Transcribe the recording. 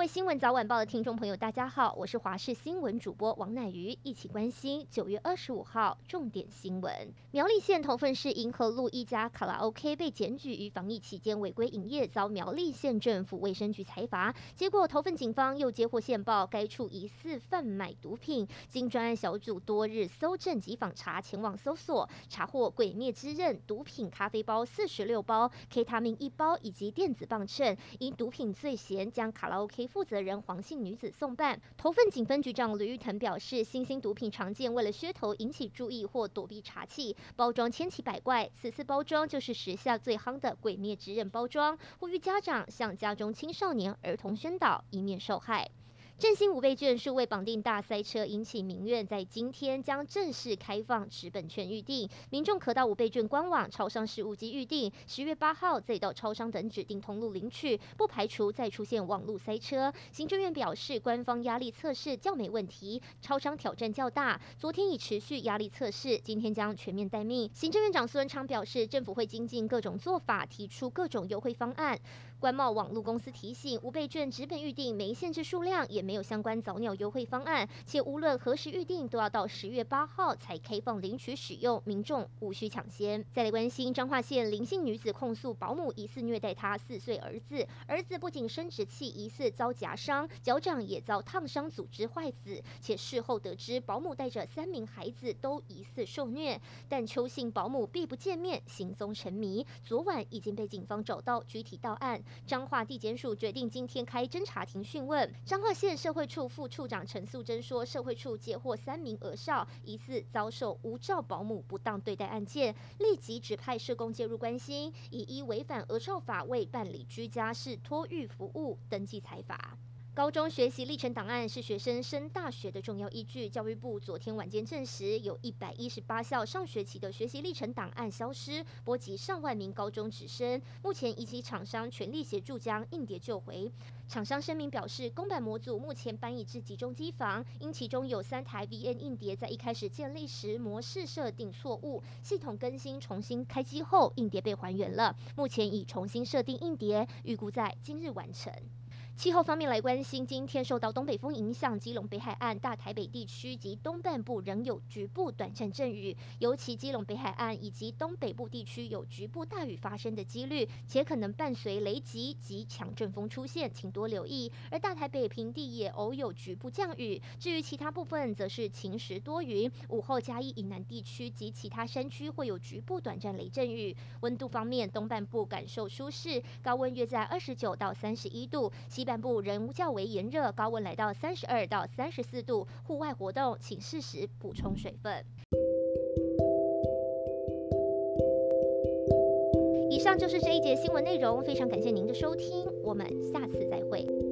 为新闻早晚报的听众朋友，大家好，我是华视新闻主播王乃瑜，一起关心九月二十五号重点新闻。苗栗县头份市银河路一家卡拉 OK 被检举于防疫期间违规营业，遭苗栗县政府卫生局裁罚。结果头份警方又接获线报，该处疑似贩卖毒品。经专案小组多日搜证及访查，前往搜索，查获鬼灭之刃毒品咖啡包四十六包，K 他命一包以及电子磅秤，因毒品罪嫌将卡拉 OK。负责人黄姓女子送办。头份警分局长吕玉腾表示，新兴毒品常见为了噱头引起注意或躲避查缉，包装千奇百怪。此次包装就是时下最夯的“鬼灭之刃”包装，呼吁家长向家中青少年儿童宣导，以免受害。振兴五倍券数位绑定大塞车引起民怨，在今天将正式开放纸本券预定，民众可到五倍券官网、超商事务机预订，十月八号再到超商等指定通路领取，不排除再出现网路塞车。行政院表示，官方压力测试较没问题，超商挑战较大，昨天已持续压力测试，今天将全面待命。行政院长苏文昌表示，政府会精进各种做法，提出各种优惠方案。官贸网路公司提醒，五倍券纸本预定没限制数量，也没有相关早鸟优惠方案，且无论何时预订，都要到十月八号才开放领取使用，民众无需抢先。再来关心彰化县林姓女子控诉保姆疑似虐待她四岁儿子，儿子不仅生殖器疑似遭夹伤，脚掌也遭烫伤，组织坏死，且事后得知保姆带着三名孩子都疑似受虐，但邱姓保姆避不见面，行踪成谜，昨晚已经被警方找到，具体到案。彰化地检署决定今天开侦查庭讯问。彰化县社会处副处长陈素贞说，社会处接获三名儿少疑似遭受无照保姆不当对待案件，立即指派社工介入关心，以依违反儿少法为办理居家式托育服务登记裁罚。高中学习历程档案是学生升大学的重要依据。教育部昨天晚间证实，有一百一十八校上学期的学习历程档案消失，波及上万名高中职生。目前，一级厂商全力协助将硬碟救回。厂商声明表示，公版模组目前搬移至集中机房，因其中有三台 VM 硬碟在一开始建立时模式设定错误，系统更新重新开机后，硬碟被还原了。目前已重新设定硬碟，预估在今日完成。气候方面来关心，今天受到东北风影响，基隆北海岸、大台北地区及东半部仍有局部短暂阵雨，尤其基隆北海岸以及东北部地区有局部大雨发生的几率，且可能伴随雷击及强阵风出现，请多留意。而大台北平地也偶有局部降雨，至于其他部分则是晴时多云。午后嘉义以南地区及其他山区会有局部短暂雷阵雨。温度方面，东半部感受舒适，高温约在二十九到三十一度，西半部仍较为炎热，高温来到三十二到三十四度。户外活动请适时补充水分。以上就是这一节新闻内容，非常感谢您的收听，我们下次再会。